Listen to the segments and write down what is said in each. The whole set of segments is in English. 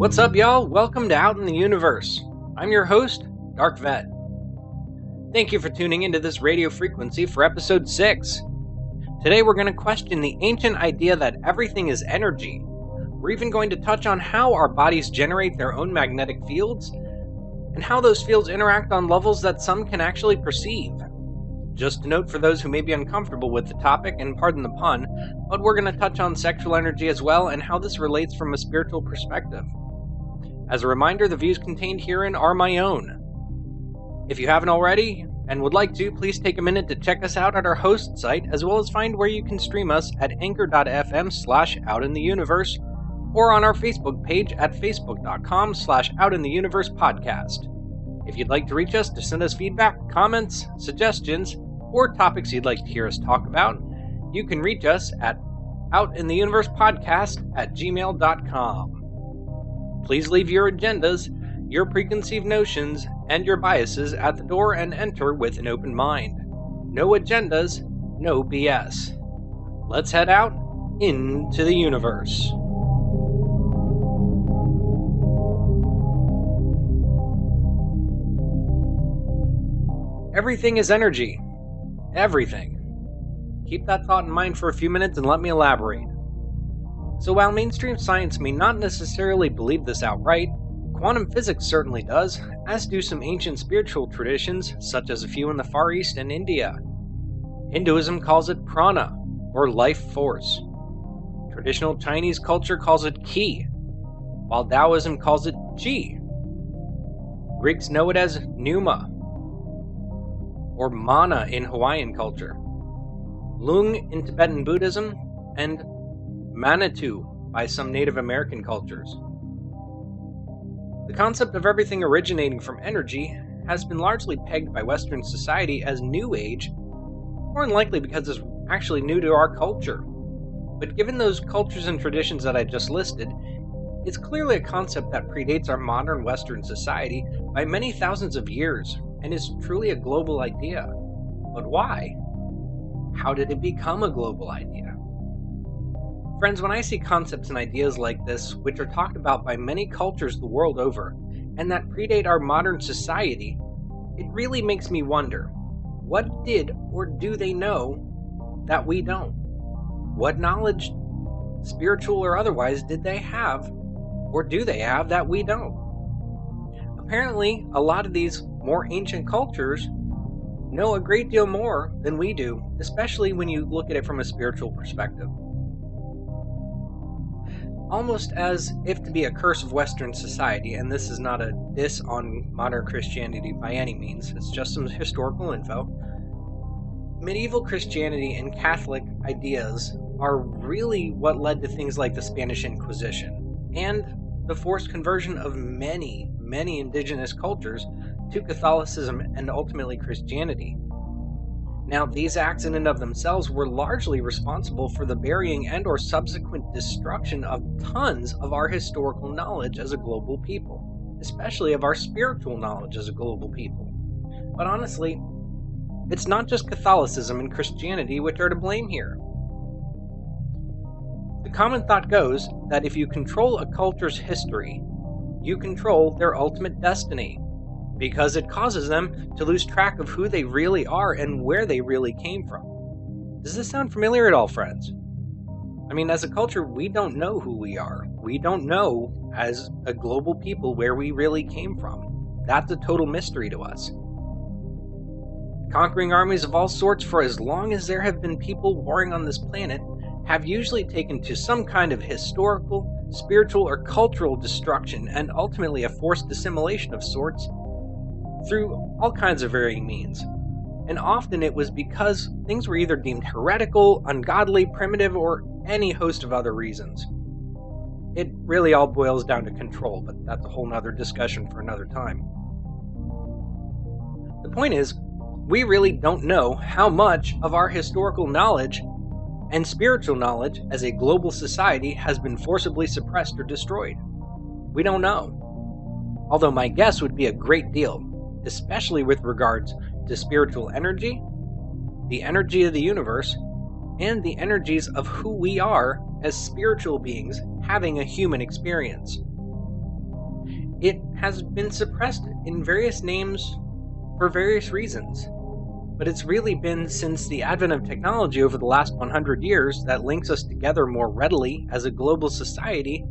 What's up, y'all? Welcome to Out in the Universe. I'm your host, Dark Vet. Thank you for tuning into this radio frequency for episode 6. Today we're going to question the ancient idea that everything is energy. We're even going to touch on how our bodies generate their own magnetic fields and how those fields interact on levels that some can actually perceive. Just a note for those who may be uncomfortable with the topic, and pardon the pun, but we're going to touch on sexual energy as well and how this relates from a spiritual perspective. As a reminder, the views contained herein are my own. If you haven't already and would like to, please take a minute to check us out at our host site, as well as find where you can stream us at anchor.fm slash out in the universe or on our Facebook page at facebook.com slash out in the universe podcast. If you'd like to reach us to send us feedback, comments, suggestions, or topics you'd like to hear us talk about, you can reach us at outintheuniversepodcast at gmail.com. Please leave your agendas, your preconceived notions, and your biases at the door and enter with an open mind. No agendas, no BS. Let's head out into the universe. Everything is energy. Everything. Keep that thought in mind for a few minutes and let me elaborate. So, while mainstream science may not necessarily believe this outright, quantum physics certainly does, as do some ancient spiritual traditions, such as a few in the Far East and India. Hinduism calls it prana, or life force. Traditional Chinese culture calls it ki, while Taoism calls it chi. Greeks know it as pneuma, or mana in Hawaiian culture, lung in Tibetan Buddhism, and Manitou by some Native American cultures. The concept of everything originating from energy has been largely pegged by Western society as New Age, more than likely because it's actually new to our culture. But given those cultures and traditions that I just listed, it's clearly a concept that predates our modern Western society by many thousands of years and is truly a global idea. But why? How did it become a global idea? Friends, when I see concepts and ideas like this, which are talked about by many cultures the world over, and that predate our modern society, it really makes me wonder what did or do they know that we don't? What knowledge, spiritual or otherwise, did they have or do they have that we don't? Apparently, a lot of these more ancient cultures know a great deal more than we do, especially when you look at it from a spiritual perspective. Almost as if to be a curse of Western society, and this is not a diss on modern Christianity by any means, it's just some historical info. Medieval Christianity and Catholic ideas are really what led to things like the Spanish Inquisition and the forced conversion of many, many indigenous cultures to Catholicism and ultimately Christianity. Now, these acts in and of themselves were largely responsible for the burying and or subsequent destruction of tons of our historical knowledge as a global people, especially of our spiritual knowledge as a global people. But honestly, it's not just Catholicism and Christianity which are to blame here. The common thought goes that if you control a culture's history, you control their ultimate destiny because it causes them to lose track of who they really are and where they really came from. Does this sound familiar at all, friends? I mean, as a culture, we don't know who we are. We don't know, as a global people, where we really came from. That's a total mystery to us. Conquering armies of all sorts for as long as there have been people warring on this planet have usually taken to some kind of historical, spiritual, or cultural destruction and ultimately a forced assimilation of sorts through all kinds of varying means. And often it was because things were either deemed heretical, ungodly, primitive, or any host of other reasons. It really all boils down to control, but that's a whole nother discussion for another time. The point is, we really don't know how much of our historical knowledge and spiritual knowledge as a global society has been forcibly suppressed or destroyed. We don't know. Although my guess would be a great deal, especially with regards to spiritual energy, the energy of the universe, and the energies of who we are as spiritual beings having a human experience. it has been suppressed in various names for various reasons. But it's really been since the advent of technology over the last 100 years that links us together more readily as a global society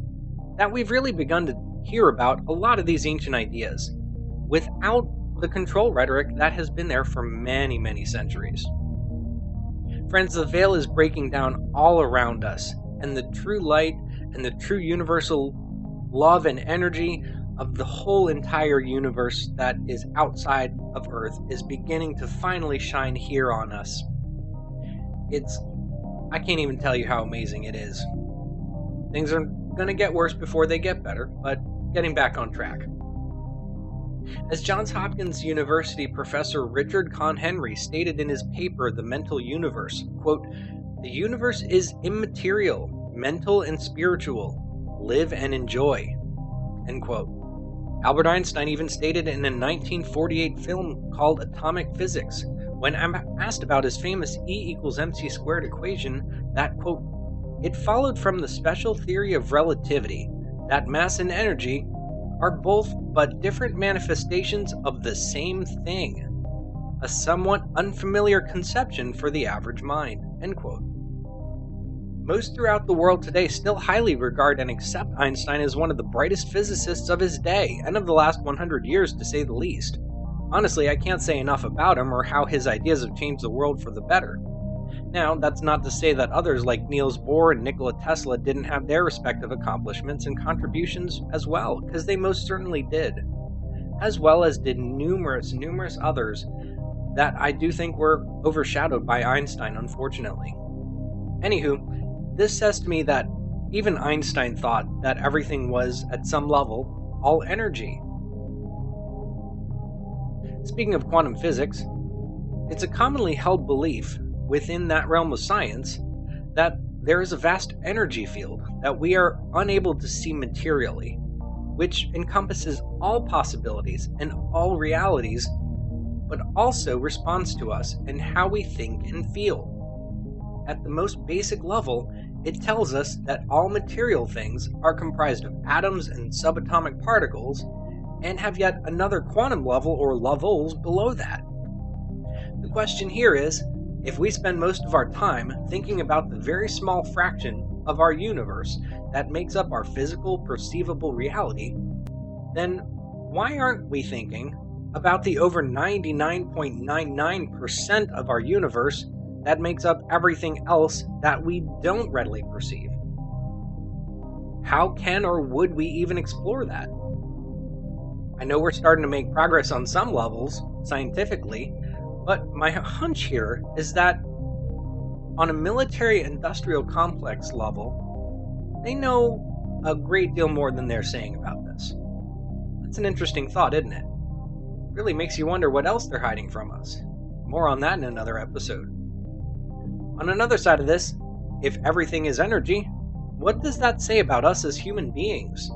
that we've really begun to hear about a lot of these ancient ideas without the control rhetoric that has been there for many, many centuries. Friends, the veil is breaking down all around us, and the true light and the true universal love and energy of the whole entire universe that is outside of Earth is beginning to finally shine here on us. It's. I can't even tell you how amazing it is. Things are gonna get worse before they get better, but getting back on track. As Johns Hopkins University professor Richard Conn Henry stated in his paper The Mental Universe, quote, "The universe is immaterial, mental and spiritual. Live and enjoy." End quote. Albert Einstein even stated in a 1948 film called Atomic Physics, when asked about his famous E equals mc squared equation, that, quote, it followed from the special theory of relativity that mass and energy are both but different manifestations of the same thing, a somewhat unfamiliar conception for the average mind, end quote. Most throughout the world today still highly regard and accept Einstein as one of the brightest physicists of his day, and of the last 100 years to say the least. Honestly, I can't say enough about him or how his ideas have changed the world for the better. Now, that's not to say that others like Niels Bohr and Nikola Tesla didn't have their respective accomplishments and contributions as well, because they most certainly did. As well as did numerous, numerous others that I do think were overshadowed by Einstein, unfortunately. Anywho, this says to me that even Einstein thought that everything was, at some level, all energy. Speaking of quantum physics, it's a commonly held belief within that realm of science that there is a vast energy field that we are unable to see materially, which encompasses all possibilities and all realities, but also responds to us and how we think and feel. At the most basic level, it tells us that all material things are comprised of atoms and subatomic particles and have yet another quantum level or levels below that. The question here is if we spend most of our time thinking about the very small fraction of our universe that makes up our physical, perceivable reality, then why aren't we thinking about the over 99.99% of our universe that makes up everything else that we don't readily perceive. How can or would we even explore that? I know we're starting to make progress on some levels, scientifically, but my hunch here is that on a military industrial complex level, they know a great deal more than they're saying about this. That's an interesting thought, isn't it? Really makes you wonder what else they're hiding from us. More on that in another episode. On another side of this, if everything is energy, what does that say about us as human beings?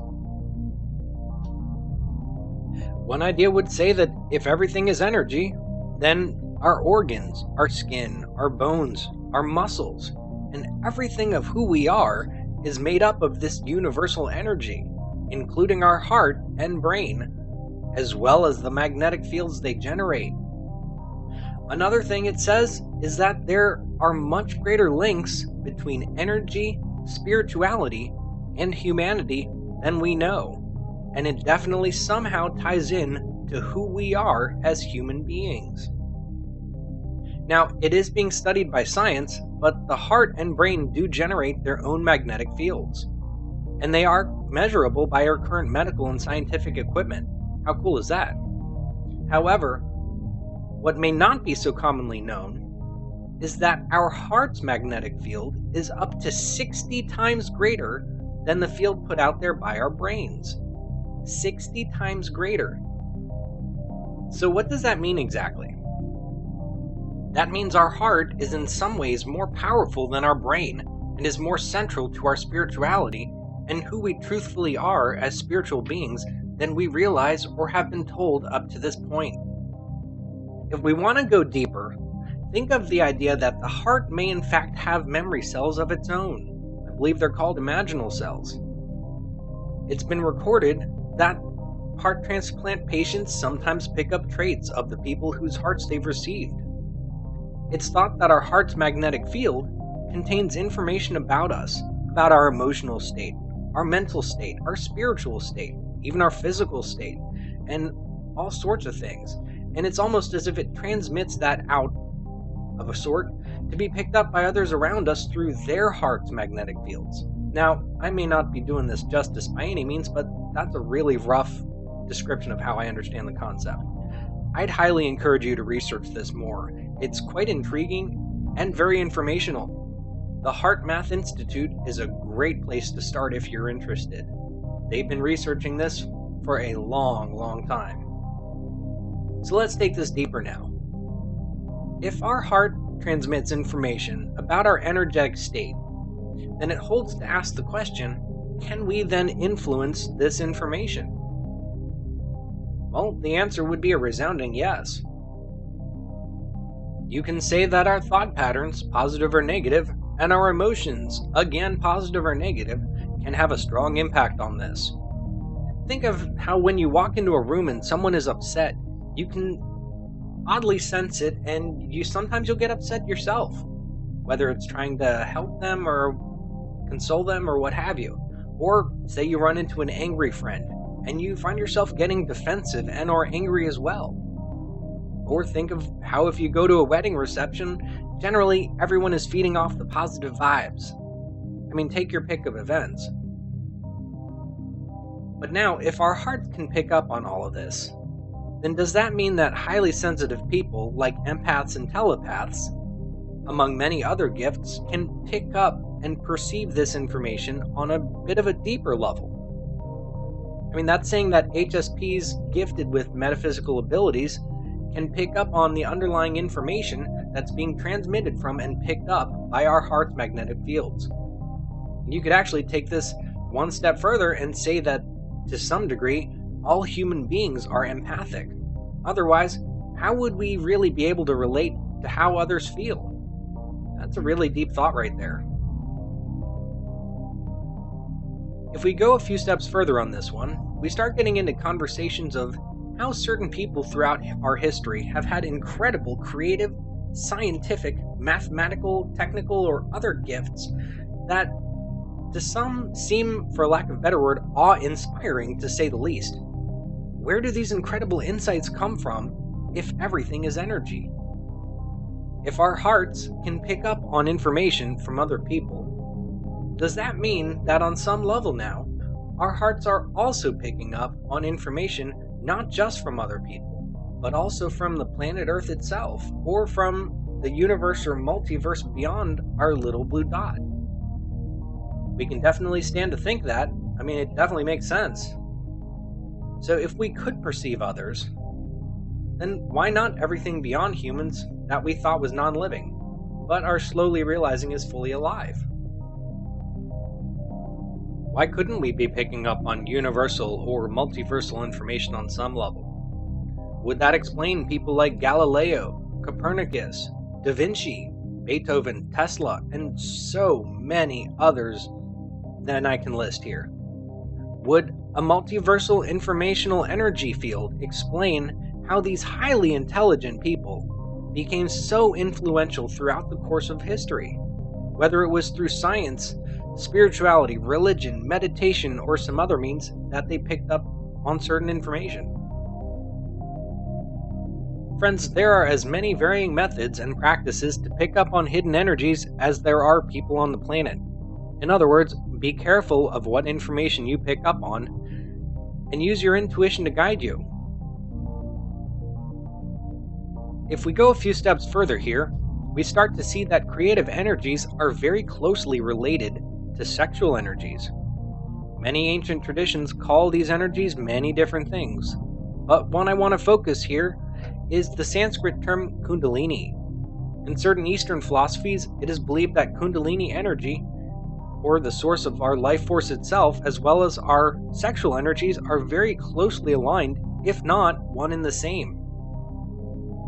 One idea would say that if everything is energy, then our organs, our skin, our bones, our muscles, and everything of who we are is made up of this universal energy, including our heart and brain, as well as the magnetic fields they generate. Another thing it says is that there are much greater links between energy, spirituality, and humanity than we know, and it definitely somehow ties in to who we are as human beings. Now, it is being studied by science, but the heart and brain do generate their own magnetic fields. And they are measurable by our current medical and scientific equipment. How cool is that? However, what may not be so commonly known is that our heart's magnetic field is up to 60 times greater than the field put out there by our brains. 60 times greater. So, what does that mean exactly? That means our heart is in some ways more powerful than our brain and is more central to our spirituality and who we truthfully are as spiritual beings than we realize or have been told up to this point. If we want to go deeper, think of the idea that the heart may in fact have memory cells of its own. I believe they're called imaginal cells. It's been recorded that heart transplant patients sometimes pick up traits of the people whose hearts they've received. It's thought that our heart's magnetic field contains information about us, about our emotional state, our mental state, our spiritual state, even our physical state, and all sorts of things. And it's almost as if it transmits that out of a sort to be picked up by others around us through their heart's magnetic fields. Now, I may not be doing this justice by any means, but that's a really rough description of how I understand the concept. I'd highly encourage you to research this more. It's quite intriguing and very informational. The HeartMath Institute is a great place to start if you're interested. They've been researching this for a long, long time. So let's take this deeper now. If our heart transmits information about our energetic state, then it holds to ask the question can we then influence this information? Well, the answer would be a resounding yes. You can say that our thought patterns, positive or negative, and our emotions, again positive or negative, can have a strong impact on this. Think of how when you walk into a room and someone is upset, you can oddly sense it and you sometimes you'll get upset yourself, whether it's trying to help them or console them or what have you. Or say you run into an angry friend and you find yourself getting defensive and or angry as well. Or think of how if you go to a wedding reception, generally everyone is feeding off the positive vibes. I mean, take your pick of events. But now, if our hearts can pick up on all of this, then does that mean that highly sensitive people, like empaths and telepaths, among many other gifts, can pick up and perceive this information on a bit of a deeper level? I mean, that's saying that HSPs gifted with metaphysical abilities can pick up on the underlying information that's being transmitted from and picked up by our heart's magnetic fields. You could actually take this one step further and say that, to some degree, all human beings are empathic. Otherwise, how would we really be able to relate to how others feel? That's a really deep thought right there. If we go a few steps further on this one, we start getting into conversations of how certain people throughout our history have had incredible creative, scientific, mathematical, technical, or other gifts that to some seem, for lack of a better word, awe inspiring to say the least. Where do these incredible insights come from if everything is energy? If our hearts can pick up on information from other people, does that mean that on some level now, our hearts are also picking up on information not just from other people, but also from the planet Earth itself, or from the universe or multiverse beyond our little blue dot? We can definitely stand to think that. I mean, it definitely makes sense. So, if we could perceive others, then why not everything beyond humans that we thought was non living, but are slowly realizing is fully alive? Why couldn't we be picking up on universal or multiversal information on some level? Would that explain people like Galileo, Copernicus, Da Vinci, Beethoven, Tesla, and so many others than I can list here? Would a multiversal informational energy field explain how these highly intelligent people became so influential throughout the course of history? Whether it was through science, spirituality, religion, meditation, or some other means that they picked up on certain information. Friends, there are as many varying methods and practices to pick up on hidden energies as there are people on the planet. In other words, be careful of what information you pick up on and use your intuition to guide you. If we go a few steps further here, we start to see that creative energies are very closely related to sexual energies. Many ancient traditions call these energies many different things, but one I want to focus here is the Sanskrit term Kundalini. In certain Eastern philosophies, it is believed that Kundalini energy, or the source of our life force itself, as well as our sexual energies, are very closely aligned, if not one and the same.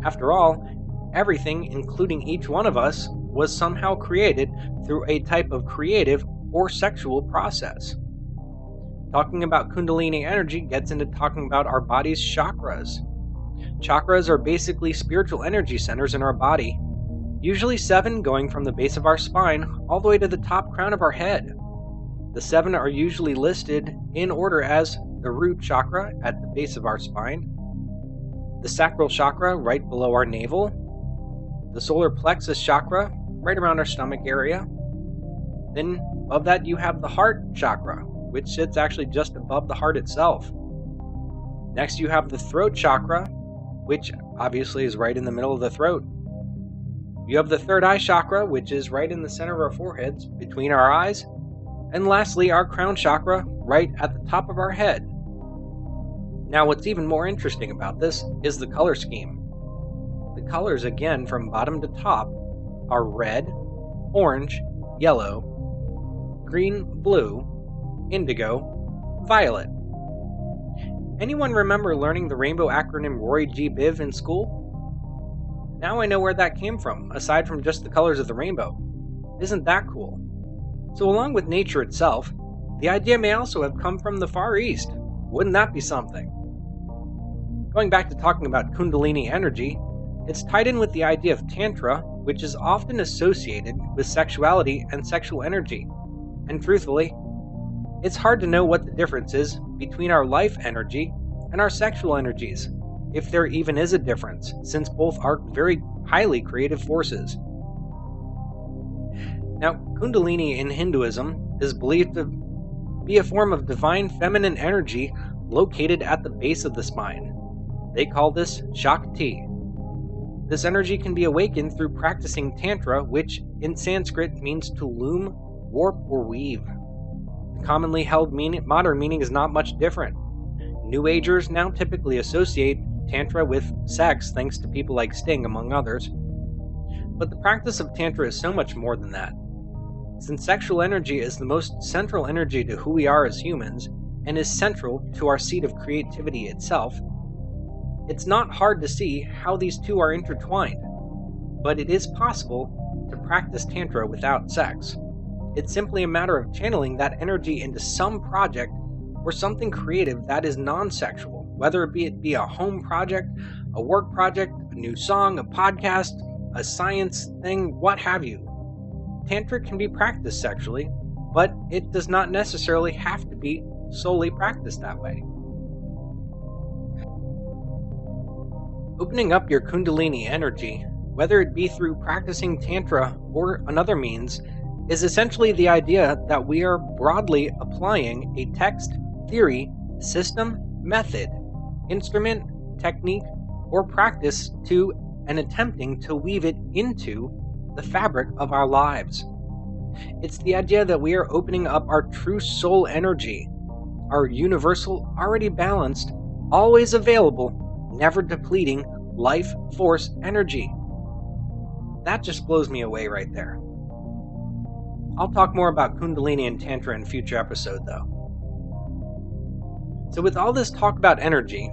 After all, everything, including each one of us, was somehow created through a type of creative or sexual process. Talking about Kundalini energy gets into talking about our body's chakras. Chakras are basically spiritual energy centers in our body, usually seven going from the base of our spine all the way to the top crown of our head. The seven are usually listed in order as the root chakra at the base of our spine, the sacral chakra right below our navel, the solar plexus chakra right around our stomach area. Then above that, you have the heart chakra, which sits actually just above the heart itself. Next, you have the throat chakra, which obviously is right in the middle of the throat. You have the third eye chakra, which is right in the center of our foreheads, between our eyes. And lastly, our crown chakra, right at the top of our head. Now, what's even more interesting about this is the color scheme. The colors, again, from bottom to top, are red, orange, yellow, green, blue, indigo, violet. Anyone remember learning the rainbow acronym Roy G. Biv in school? Now I know where that came from, aside from just the colors of the rainbow. Isn't that cool? So, along with nature itself, the idea may also have come from the Far East. Wouldn't that be something? Going back to talking about Kundalini energy, it's tied in with the idea of Tantra, which is often associated with sexuality and sexual energy. And truthfully, it's hard to know what the difference is between our life energy and our sexual energies, if there even is a difference, since both are very highly creative forces. Now, Kundalini in Hinduism is believed to be a form of divine feminine energy located at the base of the spine. They call this Shakti. This energy can be awakened through practicing Tantra, which in Sanskrit means to loom, warp, or weave. The commonly held modern meaning is not much different. New Agers now typically associate Tantra with sex, thanks to people like Sting, among others. But the practice of Tantra is so much more than that. Since sexual energy is the most central energy to who we are as humans, and is central to our seat of creativity itself, it's not hard to see how these two are intertwined, but it is possible to practice Tantra without sex. It's simply a matter of channeling that energy into some project or something creative that is non sexual, whether it be, it be a home project, a work project, a new song, a podcast, a science thing, what have you. Tantra can be practiced sexually, but it does not necessarily have to be solely practiced that way. Opening up your Kundalini energy, whether it be through practicing Tantra or another means, is essentially the idea that we are broadly applying a text, theory, system, method, instrument, technique, or practice to and attempting to weave it into the fabric of our lives. It's the idea that we are opening up our true soul energy, our universal, already balanced, always available never depleting life force energy. That just blows me away right there. I'll talk more about Kundalini and Tantra in a future episode, though. So, with all this talk about energy,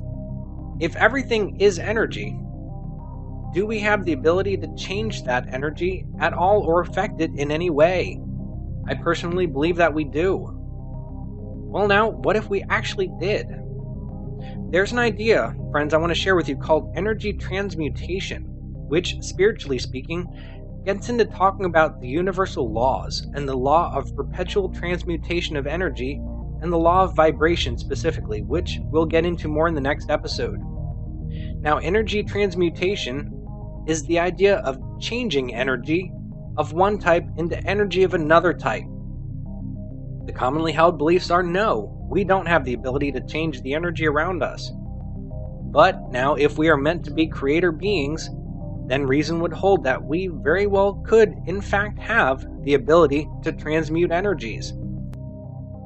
if everything is energy, do we have the ability to change that energy at all or affect it in any way? I personally believe that we do. Well, now, what if we actually did? There's an idea, friends, I want to share with you called energy transmutation, which, spiritually speaking, gets into talking about the universal laws and the law of perpetual transmutation of energy and the law of vibration specifically, which we'll get into more in the next episode. Now, energy transmutation is the idea of changing energy of one type into energy of another type. The commonly held beliefs are no, we don't have the ability to change the energy around us. But now, if we are meant to be creator beings, then reason would hold that we very well could, in fact, have the ability to transmute energies.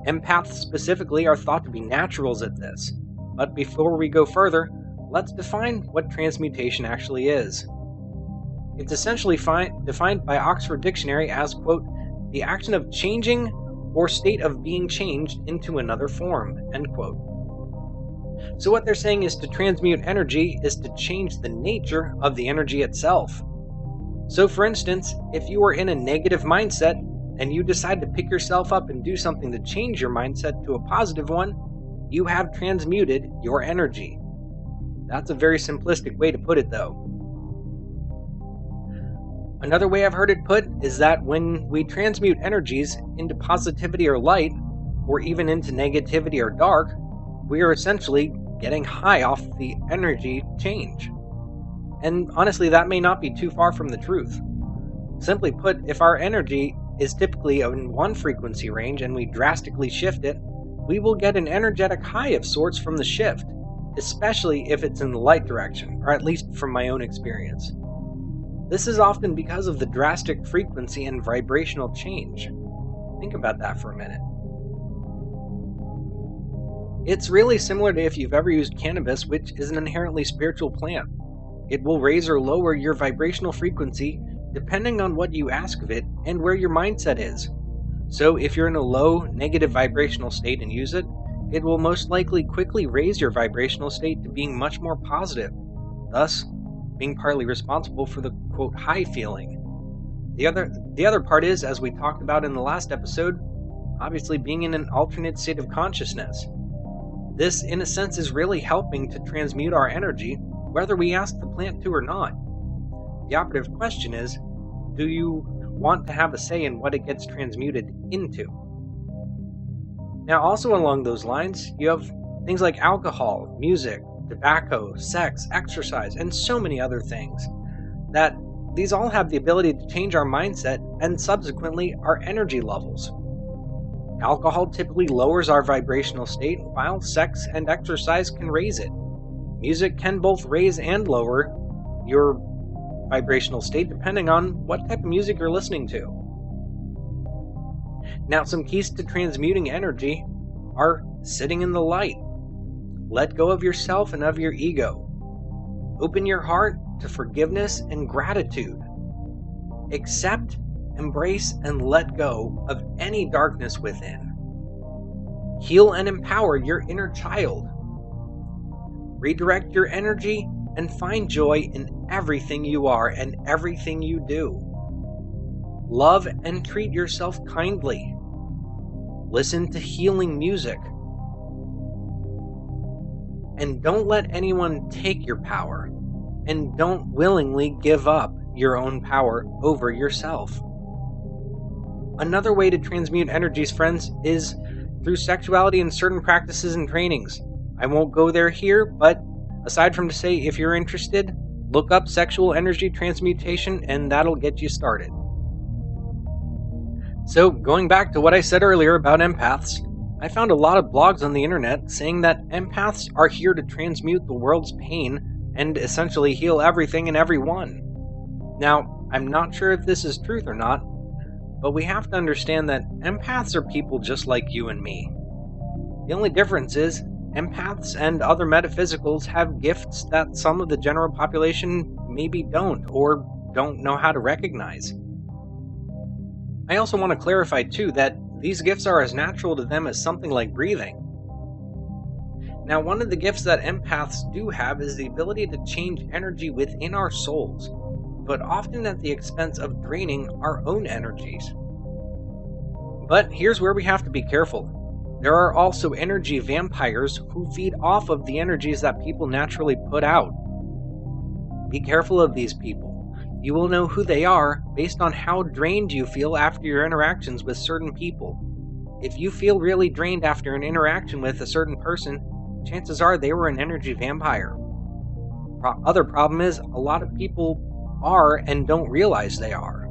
Empaths specifically are thought to be naturals at this. But before we go further, let's define what transmutation actually is. It's essentially fi- defined by Oxford Dictionary as, quote, the action of changing or state of being changed into another form. End quote. So, what they're saying is to transmute energy is to change the nature of the energy itself. So, for instance, if you are in a negative mindset, and you decide to pick yourself up and do something to change your mindset to a positive one, you have transmuted your energy. That's a very simplistic way to put it, though. Another way I've heard it put is that when we transmute energies into positivity or light, or even into negativity or dark, we are essentially getting high off the energy change. And honestly, that may not be too far from the truth. Simply put, if our energy is typically in one frequency range and we drastically shift it, we will get an energetic high of sorts from the shift, especially if it's in the light direction, or at least from my own experience. This is often because of the drastic frequency and vibrational change. Think about that for a minute. It's really similar to if you've ever used cannabis, which is an inherently spiritual plant. It will raise or lower your vibrational frequency depending on what you ask of it and where your mindset is. So, if you're in a low, negative vibrational state and use it, it will most likely quickly raise your vibrational state to being much more positive, thus, being partly responsible for the quote high feeling. The other, the other part is, as we talked about in the last episode, obviously being in an alternate state of consciousness. This, in a sense, is really helping to transmute our energy, whether we ask the plant to or not. The operative question is do you want to have a say in what it gets transmuted into? Now, also along those lines, you have things like alcohol, music, tobacco, sex, exercise, and so many other things that these all have the ability to change our mindset and subsequently our energy levels. Alcohol typically lowers our vibrational state, while sex and exercise can raise it. Music can both raise and lower your vibrational state depending on what type of music you're listening to. Now, some keys to transmuting energy are sitting in the light. Let go of yourself and of your ego. Open your heart to forgiveness and gratitude. Accept, embrace, and let go of any darkness within. Heal and empower your inner child. Redirect your energy and find joy in everything you are and everything you do. Love and treat yourself kindly. Listen to healing music. And don't let anyone take your power. And don't willingly give up your own power over yourself. Another way to transmute energies, friends, is through sexuality and certain practices and trainings. I won't go there here, but Aside from to say, if you're interested, look up sexual energy transmutation and that'll get you started. So, going back to what I said earlier about empaths, I found a lot of blogs on the internet saying that empaths are here to transmute the world's pain and essentially heal everything and everyone. Now, I'm not sure if this is truth or not, but we have to understand that empaths are people just like you and me. The only difference is empaths and other metaphysicals have gifts that some of the general population maybe don't or don't know how to recognize. I also want to clarify, too, that these gifts are as natural to them as something like breathing. Now, one of the gifts that empaths do have is the ability to change energy within our souls, but often at the expense of draining our own energies. But here's where we have to be careful. There are also energy vampires who feed off of the energies that people naturally put out. Be careful of these people. You will know who they are based on how drained you feel after your interactions with certain people. If you feel really drained after an interaction with a certain person, chances are they were an energy vampire. Pro- other problem is a lot of people are and don't realize they are.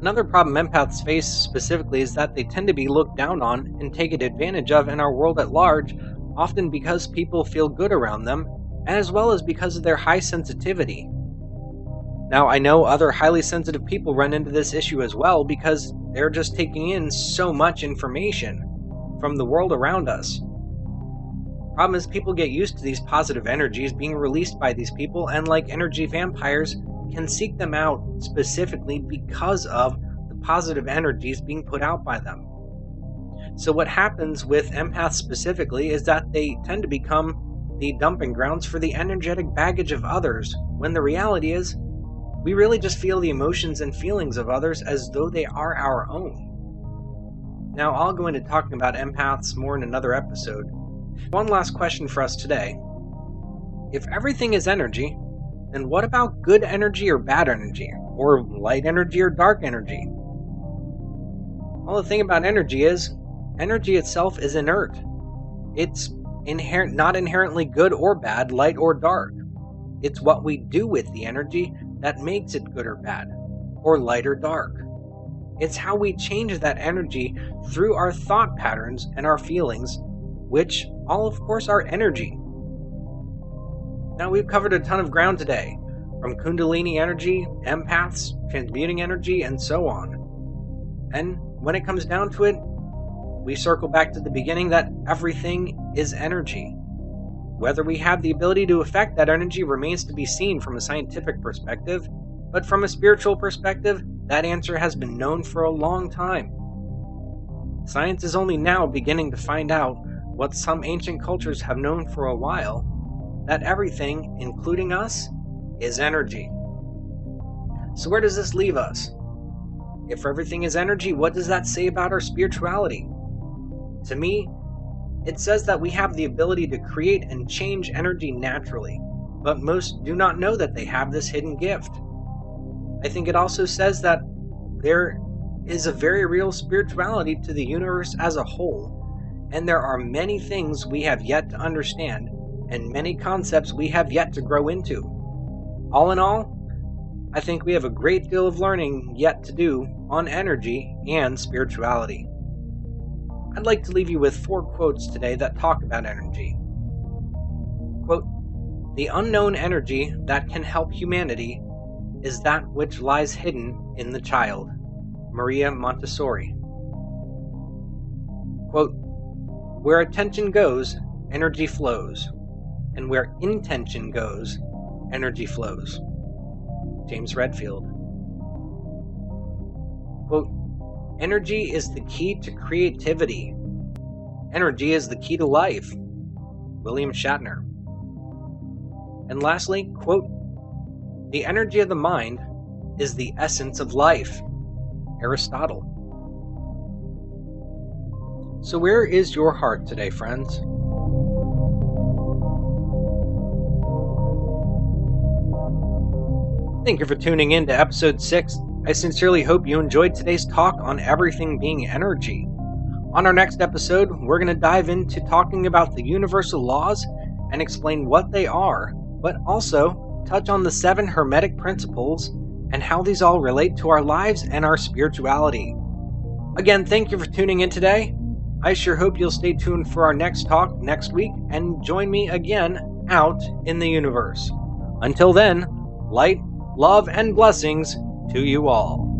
Another problem empaths face specifically is that they tend to be looked down on and taken advantage of in our world at large, often because people feel good around them, as well as because of their high sensitivity. Now, I know other highly sensitive people run into this issue as well because they're just taking in so much information from the world around us. Problem is, people get used to these positive energies being released by these people, and like energy vampires, can seek them out specifically because of the positive energies being put out by them. So, what happens with empaths specifically is that they tend to become the dumping grounds for the energetic baggage of others, when the reality is we really just feel the emotions and feelings of others as though they are our own. Now, I'll go into talking about empaths more in another episode. One last question for us today. If everything is energy, then what about good energy or bad energy? Or light energy or dark energy? Well, the thing about energy is, energy itself is inert. It's inherent, not inherently good or bad, light or dark. It's what we do with the energy that makes it good or bad, or light or dark. It's how we change that energy through our thought patterns and our feelings, which all, of course, are energy. Now, we've covered a ton of ground today, from Kundalini energy, empaths, transmuting energy, and so on. And when it comes down to it, we circle back to the beginning that everything is energy. Whether we have the ability to affect that energy remains to be seen from a scientific perspective, but from a spiritual perspective, that answer has been known for a long time. Science is only now beginning to find out what some ancient cultures have known for a while that everything, including us, is energy. So, where does this leave us? If everything is energy, what does that say about our spirituality? To me, it says that we have the ability to create and change energy naturally, but most do not know that they have this hidden gift. I think it also says that there is a very real spirituality to the universe as a whole, and there are many things we have yet to understand, and many concepts we have yet to grow into. All in all, I think we have a great deal of learning yet to do on energy and spirituality. I'd like to leave you with four quotes today that talk about energy. Quote, the unknown energy that can help humanity is that which lies hidden in the child. Maria Montessori. Quote, where attention goes, energy flows, and where intention goes, energy flows. James Redfield. Quote, Energy is the key to creativity. Energy is the key to life. William Shatner. And lastly, quote, the energy of the mind is the essence of life. Aristotle. So, where is your heart today, friends? Thank you for tuning in to episode 6 I sincerely hope you enjoyed today's talk on everything being energy. On our next episode, we're going to dive into talking about the universal laws and explain what they are, but also touch on the seven Hermetic principles and how these all relate to our lives and our spirituality. Again, thank you for tuning in today. I sure hope you'll stay tuned for our next talk next week and join me again out in the universe. Until then, light, love, and blessings to you all.